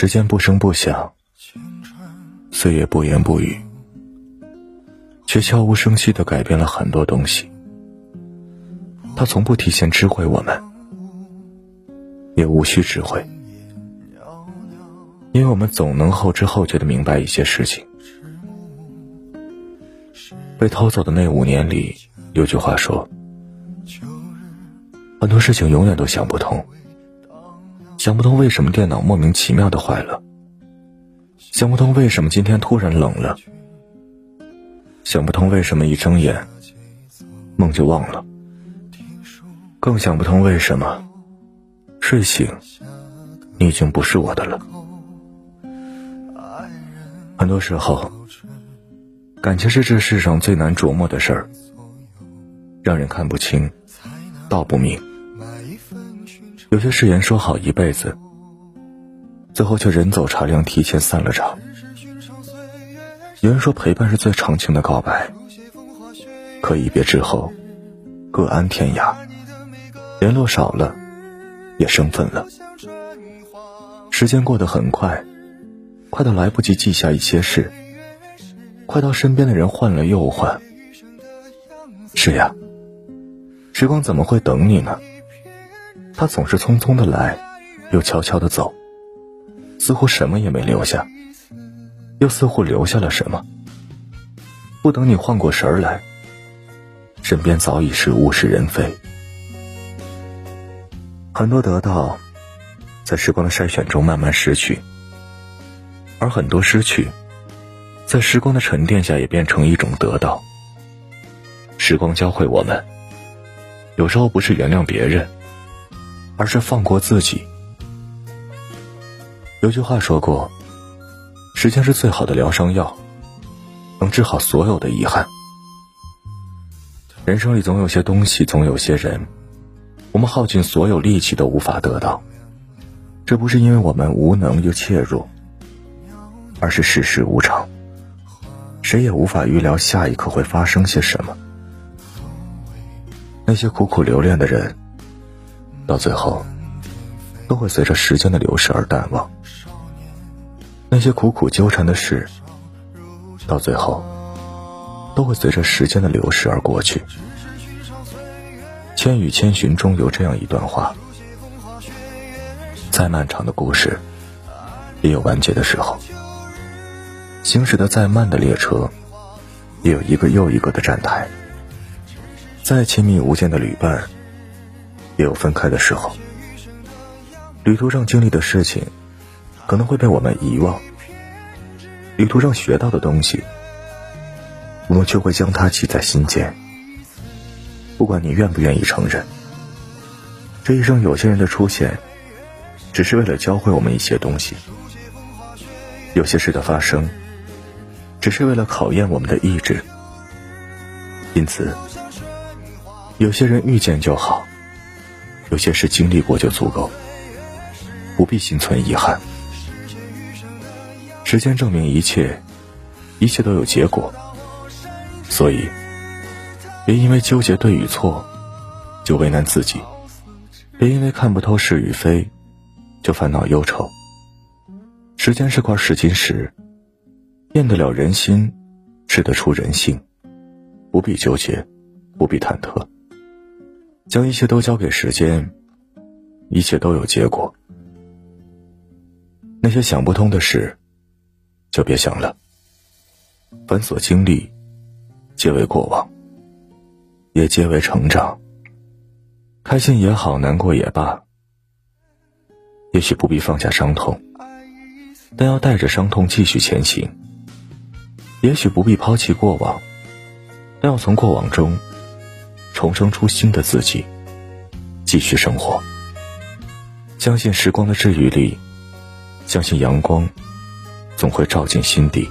时间不声不响，岁月不言不语，却悄无声息的改变了很多东西。它从不提前知会我们，也无需知会，因为我们总能后知后觉的明白一些事情。被偷走的那五年里，有句话说：很多事情永远都想不通。想不通为什么电脑莫名其妙的坏了，想不通为什么今天突然冷了，想不通为什么一睁眼梦就忘了，更想不通为什么睡醒你已经不是我的了。很多时候，感情是这世上最难琢磨的事儿，让人看不清，道不明。有些誓言说好一辈子，最后却人走茶凉，提前散了场。有人说陪伴是最长情的告白，可一别之后，各安天涯，联络少了，也生分了。时间过得很快，快到来不及记下一些事，快到身边的人换了又换。是呀，时光怎么会等你呢？他总是匆匆的来，又悄悄的走，似乎什么也没留下，又似乎留下了什么。不等你缓过神来，身边早已是物是人非。很多得到，在时光的筛选中慢慢失去，而很多失去，在时光的沉淀下也变成一种得到。时光教会我们，有时候不是原谅别人。而是放过自己。有句话说过：“时间是最好的疗伤药，能治好所有的遗憾。”人生里总有些东西，总有些人，我们耗尽所有力气都无法得到。这不是因为我们无能又怯弱，而是世事无常，谁也无法预料下一刻会发生些什么。那些苦苦留恋的人。到最后，都会随着时间的流逝而淡忘。那些苦苦纠缠的事，到最后，都会随着时间的流逝而过去。《千与千寻》中有这样一段话：再漫长的故事，也有完结的时候；行驶的再慢的列车，也有一个又一个的站台；再亲密无间的旅伴。也有分开的时候，旅途上经历的事情，可能会被我们遗忘；旅途上学到的东西，我们却会将它记在心间。不管你愿不愿意承认，这一生有些人的出现，只是为了教会我们一些东西；有些事的发生，只是为了考验我们的意志。因此，有些人遇见就好。有些事经历过就足够，不必心存遗憾。时间证明一切，一切都有结果。所以，别因为纠结对与错，就为难自己；别因为看不透是与非，就烦恼忧愁。时间是块试金石，验得了人心，试得出人性。不必纠结，不必忐忑。将一切都交给时间，一切都有结果。那些想不通的事，就别想了。凡所经历，皆为过往，也皆为成长。开心也好，难过也罢，也许不必放下伤痛，但要带着伤痛继续前行。也许不必抛弃过往，但要从过往中。重生出新的自己，继续生活。相信时光的治愈力，相信阳光总会照进心底。